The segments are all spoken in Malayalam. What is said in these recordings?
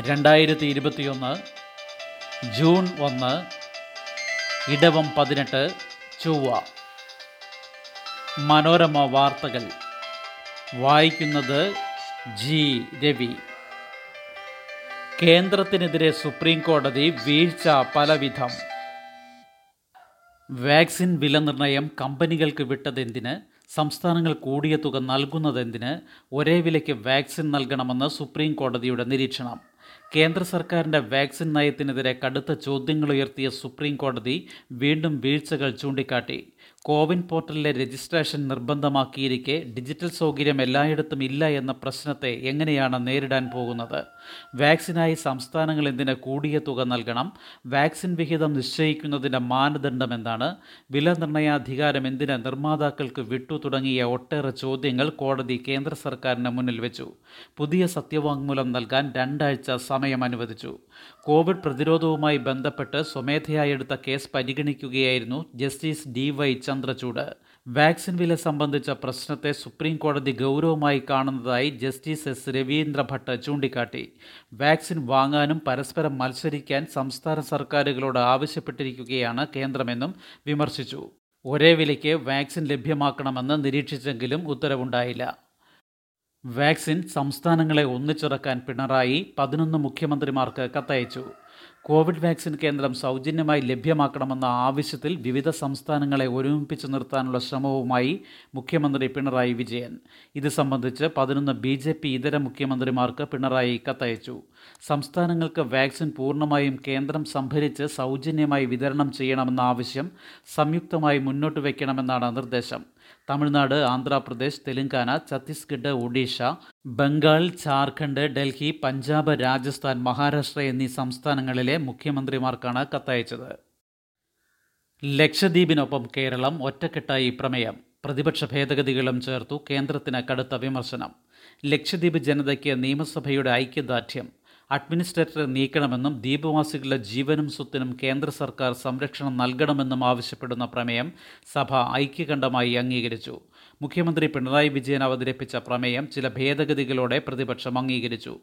രണ്ടായിരത്തി ഇരുപത്തിയൊന്ന് ജൂൺ ഒന്ന് ഇടവം പതിനെട്ട് ചൊവ്വ. മനോരമ വാർത്തകൾ. വായിക്കുന്നത് ജി. രവി. കേന്ദ്രത്തിനെതിരെ സുപ്രീം കോടതി വീഴ്ച പലവിധം. വാക്സിൻ വില നിർണയം കമ്പനികൾക്ക് വിട്ടതെന്തിന്? സംസ്ഥാനങ്ങൾ കൂടിയ തുക നൽകുന്നതെന്തിന്? ഒരേ വിലയ്ക്ക് വാക്സിൻ നൽകണമെന്ന് സുപ്രീം കോടതിയുടെ നിരീക്ഷണം. കേന്ദ്ര സർക്കാരിന്റെ വാക്സിൻ നയത്തിനെതിരെ കടുത്ത ചോദ്യങ്ങൾ ഉയർത്തിയ സുപ്രീം കോടതി വീണ്ടും വീഴ്ചകൾ ചൂണ്ടിക്കാട്ടി. കോവിൻ പോർട്ടലിലെ രജിസ്ട്രേഷൻ നിർബന്ധമാക്കിയിരിക്കെ ഡിജിറ്റൽ സൗകര്യം എല്ലായിടത്തും ഇല്ല എന്ന പ്രശ്നത്തെ എങ്ങനെയാണ് നേരിടാൻ പോകുന്നത്? വാക്സിനായി സംസ്ഥാനങ്ങൾ എന്തിന് കൂടിയ തുക നൽകണം? വാക്സിൻ വിഹിതം നിശ്ചയിക്കുന്നതിന്റെ മാനദണ്ഡം എന്താണ്? വില നിർണയാധികാരം എന്തിന് നിർമ്മാതാക്കൾക്ക് വിട്ടു തുടങ്ങിയ ഒട്ടേറെ ചോദ്യങ്ങൾ കോടതി കേന്ദ്ര സർക്കാരിന് മുന്നിൽ വെച്ചു. പുതിയ സത്യവാങ്മൂലം നൽകാൻ രണ്ടാഴ്ച സമയം അനുവദിച്ചു. കോവിഡ് പ്രതിരോധവുമായി ബന്ധപ്പെട്ട് സ്വമേധയായെടുത്ത കേസ് പരിഗണിക്കുകയായിരുന്നു justice D Y Chandrachud vaccine വില സംബന്ധിച്ച പ്രശ്നത്തെ സുപ്രീം കോടതി ഗൗരവമായി കാണുന്നതായി ജസ്റ്റിസ് എസ് രവീന്ദ്ര ഭട്ട് ചൂണ്ടിക്കാട്ടി. വാക്സിൻ വാങ്ങാനും പരസ്പരം മത്സരിക്കാൻ സംസ്ഥാന സർക്കാരുകളോട് ആവശ്യപ്പെട്ടിരിക്കുകയാണ് കേന്ദ്രമെന്നും വിമർശിച്ചു. ഒരേ വിലയ്ക്ക് വാക്സിൻ ലഭ്യമാക്കണമെന്ന് നിരീക്ഷിച്ചെങ്കിലും ഉത്തരവുണ്ടായില്ല. വാക്സിൻ സംസ്ഥാനങ്ങളെ ഒന്നിച്ചിറക്കാൻ പിണറായി പതിനൊന്ന് മുഖ്യമന്ത്രിമാർക്ക് കത്തയച്ചു. കോവിഡ് വാക്സിൻ കേന്ദ്രം സൗജന്യമായി ലഭ്യമാക്കണമെന്ന ആവശ്യത്തിൽ വിവിധ സംസ്ഥാനങ്ങളെ ഒരുമിപ്പിച്ച് നിർത്താനുള്ള ശ്രമവുമായി മുഖ്യമന്ത്രി പിണറായി വിജയൻ. ഇത് സംബന്ധിച്ച് പതിനൊന്ന് ബി ജെ പി ഇതര മുഖ്യമന്ത്രിമാർക്ക് പിണറായി കത്തയച്ചു. സംസ്ഥാനങ്ങൾക്ക് വാക്സിൻ പൂർണമായും കേന്ദ്രം സംഭരിച്ച് സൗജന്യമായി വിതരണം ചെയ്യണമെന്ന ആവശ്യം സംയുക്തമായി മുന്നോട്ട് വയ്ക്കണമെന്നാണ് നിർദ്ദേശം. തമിഴ്നാട് ആന്ധ്രാപ്രദേശ് തെലങ്കാന ഛത്തീസ്ഗഡ് ഒഡീഷ ബംഗാൾ ജാർഖണ്ഡ് ഡൽഹി പഞ്ചാബ് രാജസ്ഥാൻ മഹാരാഷ്ട്ര എന്നീ സംസ്ഥാനങ്ങളിലെ മുഖ്യമന്ത്രിമാർക്കാണ് കത്തയച്ചത്. ലക്ഷദ്വീപിനൊപ്പം കേരളം ഒറ്റക്കെട്ടായി പ്രമേയം. പ്രതിപക്ഷ ഭേദഗതികളും ചേർത്തു കേന്ദ്രത്തിന് കടുത്ത വിമർശനം. ലക്ഷദ്വീപ് ജനതയ്ക്ക് നിയമസഭയുടെ ഐക്യദാർഢ്യം. അഡ്മിനിസ്ട്രേറ്ററെ നീക്കണമെന്നും ദ്വീപവാസികളുടെ ജീവനും സ്വത്തിനും കേന്ദ്ര സർക്കാർ സംരക്ഷണം നൽകണമെന്നും ആവശ്യപ്പെടുന്ന പ്രമേയം സഭ ഐക്യകണ്ഠമായി അംഗീകരിച്ചു. മുഖ്യമന്ത്രി പിണറായി വിജയൻ അവതരിപ്പിച്ച പ്രമേയം ചില ഭേദഗതികളോടെ പ്രതിപക്ഷം അംഗീകരിച്ചു.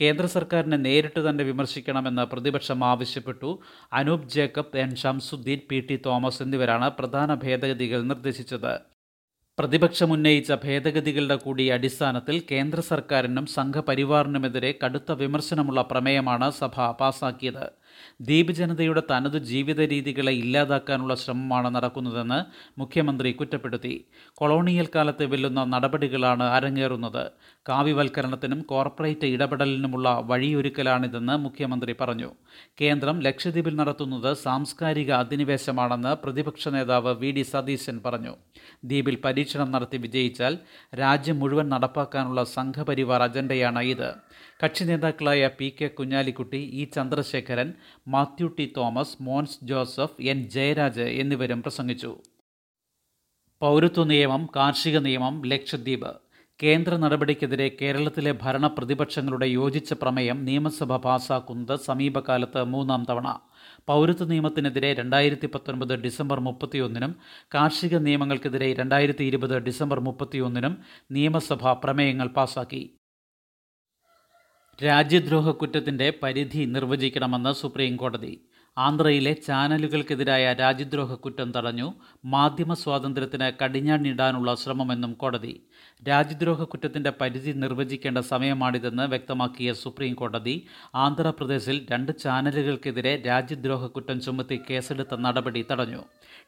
കേന്ദ്ര സർക്കാരിനെ നേരിട്ട് തന്നെ വിമർശിക്കണമെന്ന് പ്രതിപക്ഷം ആവശ്യപ്പെട്ടു. Anoop Jacob N Shamsuddin P T Thomas എന്നിവരാണ് പ്രധാന ഭേദഗതികൾ നിർദ്ദേശിച്ചത്. പ്രതിപക്ഷം ഉന്നയിച്ച ഭേദഗതികളുടെ കൂടി അടിസ്ഥാനത്തിൽ കേന്ദ്ര സർക്കാരിനും സംഘപരിവാറിനുമെതിരെ കടുത്ത വിമർശനമുള്ള പ്രമേയമാണ് സഭ പാസാക്കിയത്. ദ്വീപ് ജനതയുടെ തനതു ജീവിത രീതികളെ ഇല്ലാതാക്കാനുള്ള ശ്രമമാണ് നടക്കുന്നതെന്ന് മുഖ്യമന്ത്രി കുറ്റപ്പെടുത്തി. കൊളോണിയൽ കാലത്തെ വെല്ലുന്ന നടപടികളാണ് അരങ്ങേറുന്നത്. കാവ്യവൽക്കരണത്തിനും കോർപ്പറേറ്റ് ഇടപെടലിനുമുള്ള വഴിയൊരുക്കലാണിതെന്ന് മുഖ്യമന്ത്രി പറഞ്ഞു. കേന്ദ്രം ലക്ഷദ്വീപിൽ നടത്തുന്നത് സാംസ്കാരിക അധിനിവേശമാണെന്ന് പ്രതിപക്ഷ നേതാവ് വി. ഡി. സതീശൻ പറഞ്ഞു. ദ്വീപിൽ പരീക്ഷണം നടത്തി വിജയിച്ചാൽ രാജ്യം മുഴുവൻ നടപ്പാക്കാനുള്ള സംഘപരിവാർ അജണ്ടയാണ് ഇത്. കക്ഷി നേതാക്കളായ P. K. Kunhalikutty E. Chandrasekharan Mathew T Thomas Mons Joseph N Jayaraj എന്നിവരും പ്രസംഗിച്ചു. പൗരത്വ നിയമം കാർഷിക നിയമം ലക്ഷദ്വീപ്. കേന്ദ്ര നടപടിക്കെതിരെ കേരളത്തിലെ ഭരണ പ്രതിപക്ഷങ്ങളുടെ യോജിച്ച പ്രമേയം നിയമസഭ പാസാക്കുന്നത് സമീപകാലത്ത് മൂന്നാം തവണ. പൗരത്വ നിയമത്തിനെതിരെ രണ്ടായിരത്തി പത്തൊൻപത് ഡിസംബർ മുപ്പത്തിയൊന്നിനും കാർഷിക നിയമങ്ങൾക്കെതിരെ രണ്ടായിരത്തി ഇരുപത് ഡിസംബർ മുപ്പത്തിയൊന്നിനും നിയമസഭ പ്രമേയങ്ങൾ പാസാക്കി. രാജ്യദ്രോഹ കുറ്റത്തിന്റെ പരിധി നിർവചിക്കണമെന്ന് സുപ്രീം കോടതി ആന്ധ്രയിലെ ചാനലുകൾക്കെതിരായ രാജ്യദ്രോഹ കുറ്റം തടഞ്ഞു മാധ്യമ സ്വാതന്ത്ര്യത്തിന് കടിഞ്ഞാണിടാനുള്ള ശ്രമമെന്നും കോടതി. രാജ്യദ്രോഹ കുറ്റത്തിന്റെ പരിധി നിർവചിക്കേണ്ട സമയമാണിതെന്ന് വ്യക്തമാക്കിയ സുപ്രീം കോടതി ആന്ധ്രാപ്രദേശിൽ രണ്ട് ചാനലുകൾക്കെതിരെ രാജ്യദ്രോഹ കുറ്റം ചുമത്തി കേസെടുത്ത നടപടി തടഞ്ഞു.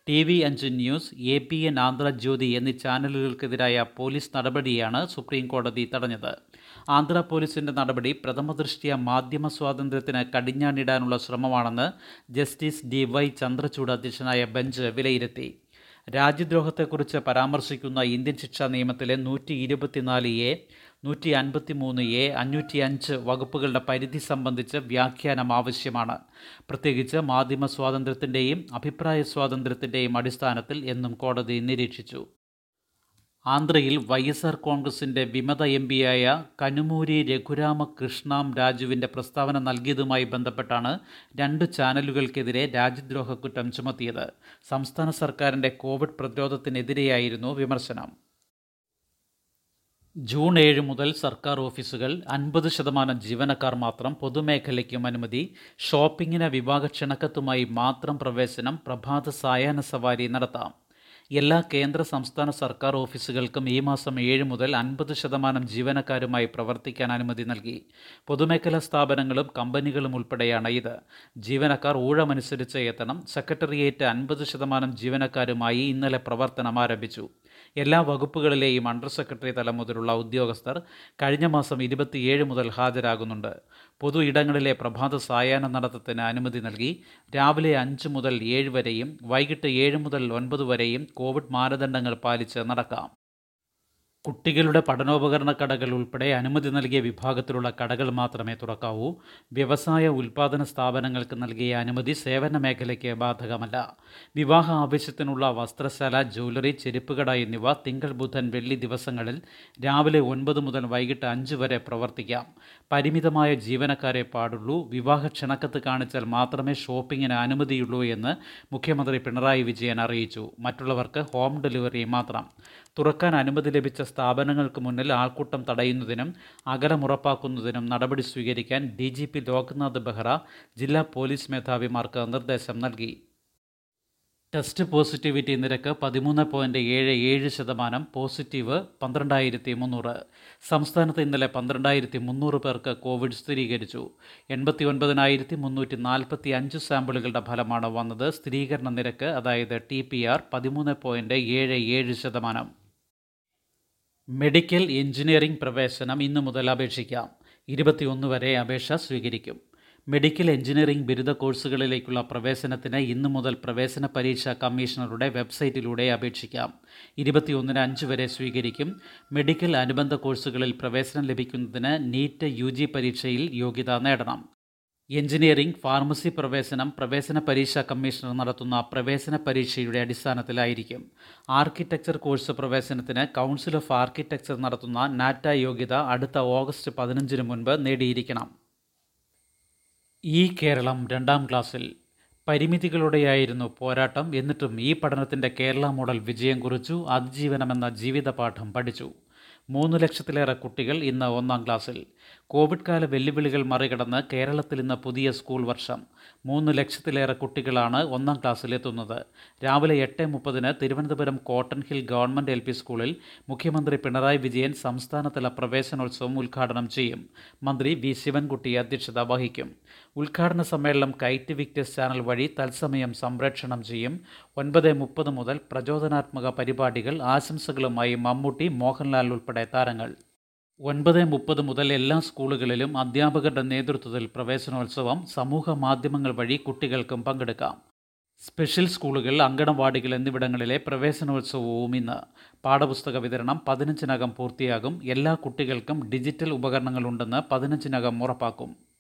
ടി വി അഞ്ച് news A B N Andhra Jyothi എന്നീ ചാനലുകൾക്കെതിരായ പോലീസ് നടപടിയാണ് സുപ്രീം കോടതി തടഞ്ഞത്. ആന്ധ്ര പോലീസിന്റെ നടപടി പ്രഥമദൃഷ്ടിയ മാധ്യമ സ്വാതന്ത്ര്യത്തിന് കടിഞ്ഞാണിടാനുള്ള ശ്രമമാണെന്ന് ജസ്റ്റിസ് ഡി വൈ ചന്ദ്രചൂഡ് അധ്യക്ഷനായ ബെഞ്ച് വിലയിരുത്തി. രാജ്യദ്രോഹത്തെക്കുറിച്ച് പരാമർശിക്കുന്ന ഇന്ത്യൻ ശിക്ഷാ നിയമത്തിലെ നൂറ്റി ഇരുപത്തിനാല് എ നൂറ്റി അൻപത്തി മൂന്ന് എ അഞ്ഞൂറ്റി അഞ്ച് വകുപ്പുകളുടെ പരിധി സംബന്ധിച്ച് വ്യാഖ്യാനം ആവശ്യമാണ്. പ്രത്യേകിച്ച് മാധ്യമ സ്വാതന്ത്ര്യത്തിന്റെയും അഭിപ്രായ സ്വാതന്ത്ര്യത്തിന്റെയും അടിസ്ഥാനത്തിൽ എന്നും കോടതി നിരീക്ഷിച്ചു. ആന്ധ്രയിൽ വൈ എസ് ആർ കോൺഗ്രസിന്റെ വിമത എം പിയായ കനുമൂരി രഘുരാമകൃഷ്ണാം രാജുവിന്റെ പ്രസ്താവന നൽകിയതുമായി ബന്ധപ്പെട്ടാണ് രണ്ട് ചാനലുകൾക്കെതിരെ രാജ്യദ്രോഹ കുറ്റം ചുമത്തിയത്. സംസ്ഥാന സർക്കാരിന്റെ കോവിഡ് പ്രതിരോധത്തിനെതിരെയായിരുന്നു വിമർശനം. ജൂൺ ഏഴ് മുതൽ സർക്കാർ ഓഫീസുകൾ അൻപത് ശതമാനം ജീവനക്കാർ മാത്രം പൊതുമേഖലയ്ക്കും അനുമതി ഷോപ്പിങ്ങിന് വിഭാഗ ക്ഷണക്കത്തുമായി മാത്രം പ്രവേശനം പ്രഭാത സായാഹ്ന സവാരി നടത്താം. എല്ലാ കേന്ദ്ര സംസ്ഥാന സർക്കാർ ഓഫീസുകൾക്കും ഈ മാസം ഏഴ് മുതൽ അൻപത് ശതമാനം ജീവനക്കാരുമായി പ്രവർത്തിക്കാൻ അനുമതി നൽകി. പൊതുമേഖലാ സ്ഥാപനങ്ങളും കമ്പനികളും ഉൾപ്പെടെയാണ് ഇത്. ജീവനക്കാർ ഊഴമനുസരിച്ച് എത്തണം. സെക്രട്ടേറിയറ്റ് അൻപത് ശതമാനം ജീവനക്കാരുമായി ഇന്നലെ പ്രവർത്തനം ആരംഭിച്ചു. എല്ലാ വകുപ്പുകളിലെയും അണ്ടർ സെക്രട്ടറി തലം മുതലുള്ള ഉദ്യോഗസ്ഥർ കഴിഞ്ഞ മാസം ഇരുപത്തിയേഴ് മുതൽ ഹാജരാകുന്നുണ്ട്. പൊതു ഇടങ്ങളിലെ പ്രഭാത സായാഹ്ന നടത്തത്തിന് അനുമതി നൽകി രാവിലെ അഞ്ച് മുതൽ ഏഴ് വരെയും വൈകിട്ട് ഏഴ് മുതൽ ഒൻപത് വരെയും കോവിഡ് മാനദണ്ഡങ്ങൾ പാലിച്ച് നടക്കാം. കുട്ടികളുടെ പഠനോപകരണ കടകൾ ഉൾപ്പെടെ അനുമതി നൽകിയ വിഭാഗത്തിലുള്ള കടകൾ മാത്രമേ തുറക്കാവൂ. വ്യവസായ ഉൽപാദന സ്ഥാപനങ്ങൾക്ക് നൽകിയ അനുമതി സേവന മേഖലയ്ക്ക് ബാധകമല്ല. വിവാഹ ആവശ്യത്തിനുള്ള വസ്ത്രശാല ജ്വല്ലറി ചെരുപ്പുകട എന്നിവ തിങ്കൾ ബുധൻ വെള്ളി ദിവസങ്ങളിൽ രാവിലെ ഒൻപത് മുതൽ വൈകിട്ട് അഞ്ച് വരെ പ്രവർത്തിക്കാം. പരിമിതമായ ജീവനക്കാരെ പാടുള്ളൂ. വിവാഹ ക്ഷണക്കത്ത് കാണിച്ചാൽ മാത്രമേ ഷോപ്പിങ്ങിന് അനുമതിയുള്ളൂ എന്ന് മുഖ്യമന്ത്രി പിണറായി വിജയൻ അറിയിച്ചു. മറ്റുള്ളവർക്ക് ഹോം ഡെലിവറി മാത്രം. തുറക്കാൻ അനുമതി ലഭിച്ച സ്ഥാപനങ്ങൾക്ക് മുന്നിൽ ആൾക്കൂട്ടം തടയുന്നതിനും അകലം ഉറപ്പാക്കുന്നതിനും നടപടി സ്വീകരിക്കാൻ D G P Loknath Behera ജില്ലാ പോലീസ് മേധാവിമാർക്ക് നിർദ്ദേശം നൽകി. ടെസ്റ്റ് പോസിറ്റിവിറ്റി നിരക്ക് പതിമൂന്ന് പോയിന്റ് ഏഴ് ഏഴ് ശതമാനം പോസിറ്റീവ് പന്ത്രണ്ടായിരത്തി മുന്നൂറ് സംസ്ഥാനത്ത് ഇന്നലെ പന്ത്രണ്ടായിരത്തി മുന്നൂറ് പേർക്ക് കോവിഡ് സ്ഥിരീകരിച്ചു. എൺപത്തി ഒൻപതിനായിരത്തി മുന്നൂറ്റി നാൽപ്പത്തി അഞ്ച് സാമ്പിളുകളുടെ ഫലമാണ് വന്നത്. സ്ഥിരീകരണ നിരക്ക് അതായത് ടി പി ആർ പതിമൂന്ന് പോയിന്റ് ഏഴ് ഏഴ് ശതമാനം. മെഡിക്കൽ എഞ്ചിനീയറിംഗ് പ്രവേശനം ഇന്നു മുതൽ അപേക്ഷിക്കാം. ഇരുപത്തിയൊന്ന് വരെ അപേക്ഷ സ്വീകരിക്കും. മെഡിക്കൽ എഞ്ചിനീയറിംഗ് ബിരുദ കോഴ്സുകളിലേക്കുള്ള പ്രവേശനത്തിന് ഇന്നു മുതൽ പ്രവേശന പരീക്ഷാ കമ്മീഷണറുടെ വെബ്സൈറ്റിലൂടെ അപേക്ഷിക്കാം. ഇരുപത്തിയൊന്നിന് അഞ്ച് വരെ സ്വീകരിക്കും. മെഡിക്കൽ അനുബന്ധ കോഴ്സുകളിൽ പ്രവേശനം ലഭിക്കുന്നതിന് നീറ്റ് യു പരീക്ഷയിൽ യോഗ്യത നേടണം. എഞ്ചിനീയറിംഗ് ഫാർമസി പ്രവേശനം പ്രവേശന പരീക്ഷ കമ്മീഷണർ നടത്തുന്ന പ്രവേശന പരീക്ഷയുടെ അടിസ്ഥാനത്തിലായിരിക്കും. ആർക്കിടെക്ചർ കോഴ്സ് പ്രവേശനത്തിന് കൗൺസിൽ ഓഫ് ആർക്കിടെക്ചർ നടത്തുന്ന നാറ്റ യോഗ്യത അടുത്ത ഓഗസ്റ്റ് പതിനഞ്ചിന് മുൻപ് നേടിയിരിക്കണം. ഈ കേരളം രണ്ടാം ക്ലാസ്സിൽ. പരിമിതികളുടെയായിരുന്നു പോരാട്ടം. എന്നിട്ടും ഈ പഠനത്തിന്റെ കേരള മോഡൽ വിജയം കുറിച്ചു. അതിജീവനമെന്ന ജീവിതപാഠം പഠിച്ചു. മൂന്ന് ലക്ഷത്തിലേറെ കുട്ടികൾ ഇന്ന് ഒന്നാം ക്ലാസ്സിൽ. കോവിഡ് കാല വെല്ലുവിളികൾ മറികടന്ന് കേരളത്തിൽ ഇന്ന് പുതിയ സ്കൂൾ വർഷം. മൂന്ന് ലക്ഷത്തിലേറെ കുട്ടികളാണ് ഒന്നാം ക്ലാസ്സിലെത്തുന്നത്. രാവിലെ എട്ട് മുപ്പതിന് Thiruvananthapuram Cotton Hill government L സ്കൂളിൽ മുഖ്യമന്ത്രി പിണറായി വിജയൻ സംസ്ഥാനതല പ്രവേശനോത്സവം ഉദ്ഘാടനം ചെയ്യും. മന്ത്രി വി ശിവൻകുട്ടി അധ്യക്ഷത വഹിക്കും. ഉദ്ഘാടന സമ്മേളനം കൈറ്റ് വിക്ടേഴ്സ് ചാനൽ വഴി തത്സമയം സംപ്രേക്ഷണം ചെയ്യും. ഒൻപത് മുപ്പത് മുതൽ പ്രചോദനാത്മക പരിപാടികൾ ആശംസകളുമായി മമ്മൂട്ടി മോഹൻലാൽ ഉൾപ്പെടെ താരങ്ങൾ. ഒൻപത് മുപ്പത് മുതൽ എല്ലാ സ്കൂളുകളിലും അധ്യാപകരുടെ നേതൃത്വത്തിൽ പ്രവേശനോത്സവം സമൂഹ മാധ്യമങ്ങൾ വഴി കുട്ടികൾക്കും പങ്കെടുക്കാം. സ്പെഷ്യൽ സ്കൂളുകൾ അങ്കണവാടികൾ എന്നിവിടങ്ങളിലെ പ്രവേശനോത്സവവും ഇന്ന്. പാഠപുസ്തക വിതരണം പതിനഞ്ചിനകം പൂർത്തിയാകും. എല്ലാ കുട്ടികൾക്കും ഡിജിറ്റൽ ഉപകരണങ്ങളുണ്ടെന്ന് പതിനഞ്ചിനകം ഉറപ്പാക്കും.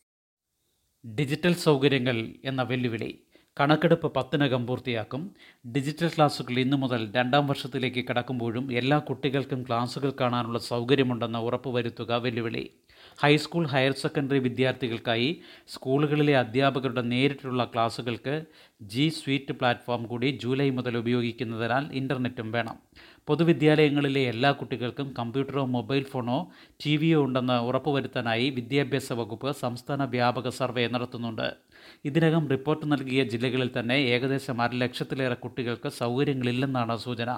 ഡിജിറ്റൽ സൗകര്യങ്ങൾ എന്ന വെല്ലുവിളി കണക്കെടുപ്പ് പത്തിനകം പൂർത്തിയാക്കും. ഡിജിറ്റൽ ക്ലാസുകൾ ഇന്നു മുതൽ രണ്ടാം വർഷത്തിലേക്ക് കടക്കുമ്പോഴും എല്ലാ കുട്ടികൾക്കും ക്ലാസുകൾ കാണാനുള്ള സൗകര്യമുണ്ടെന്ന് ഉറപ്പുവരുത്തുക വെല്ലുവിളി. ഹൈസ്കൂൾ ഹയർ സെക്കൻഡറി വിദ്യാർത്ഥികൾക്കായി സ്കൂളുകളിലെ അധ്യാപകരുടെ നേരിട്ടുള്ള ക്ലാസുകൾക്ക് ജി സ്വീറ്റ് പ്ലാറ്റ്ഫോം കൂടി ജൂലൈ മുതൽ ഉപയോഗിക്കുന്നതിനാൽ ഇന്റർനെറ്റും വേണം. പൊതുവിദ്യാലയങ്ങളിലെ എല്ലാ കുട്ടികൾക്കും കമ്പ്യൂട്ടറോ മൊബൈൽ ഫോണോ ടി വിയോ ഉണ്ടെന്ന് ഉറപ്പുവരുത്താനായി വിദ്യാഭ്യാസ വകുപ്പ് സംസ്ഥാന വ്യാപക സർവേ നടത്തുന്നുണ്ട്. ഇതിനകം റിപ്പോർട്ട് നൽകിയ ജില്ലകളിൽ തന്നെ ഏകദേശം അര ലക്ഷത്തിലേറെ കുട്ടികൾക്ക് സൗകര്യങ്ങളില്ലെന്നാണ് സൂചന.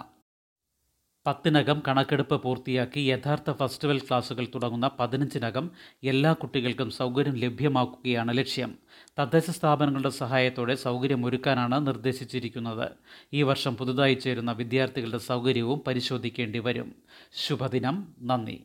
പത്തിനകം കണക്കെടുപ്പ് പൂർത്തിയാക്കി യഥാർത്ഥ ഫെസ്റ്റിവൽ ക്ലാസുകൾ തുടങ്ങുന്ന പതിനഞ്ചിനകം എല്ലാ കുട്ടികൾക്കും സൗകര്യം ലഭ്യമാക്കുകയാണ് ലക്ഷ്യം. തദ്ദേശ സ്ഥാപനങ്ങളുടെ സഹായത്തോടെ സൗകര്യം ഒരുക്കാനാണ് നിർദ്ദേശിച്ചിരിക്കുന്നത്. ഈ വർഷം പുതുതായി ചേരുന്ന വിദ്യാർത്ഥികളുടെ സൗകര്യവും പരിശോധിക്കേണ്ടി വരും. ശുഭദിനം. നന്ദി.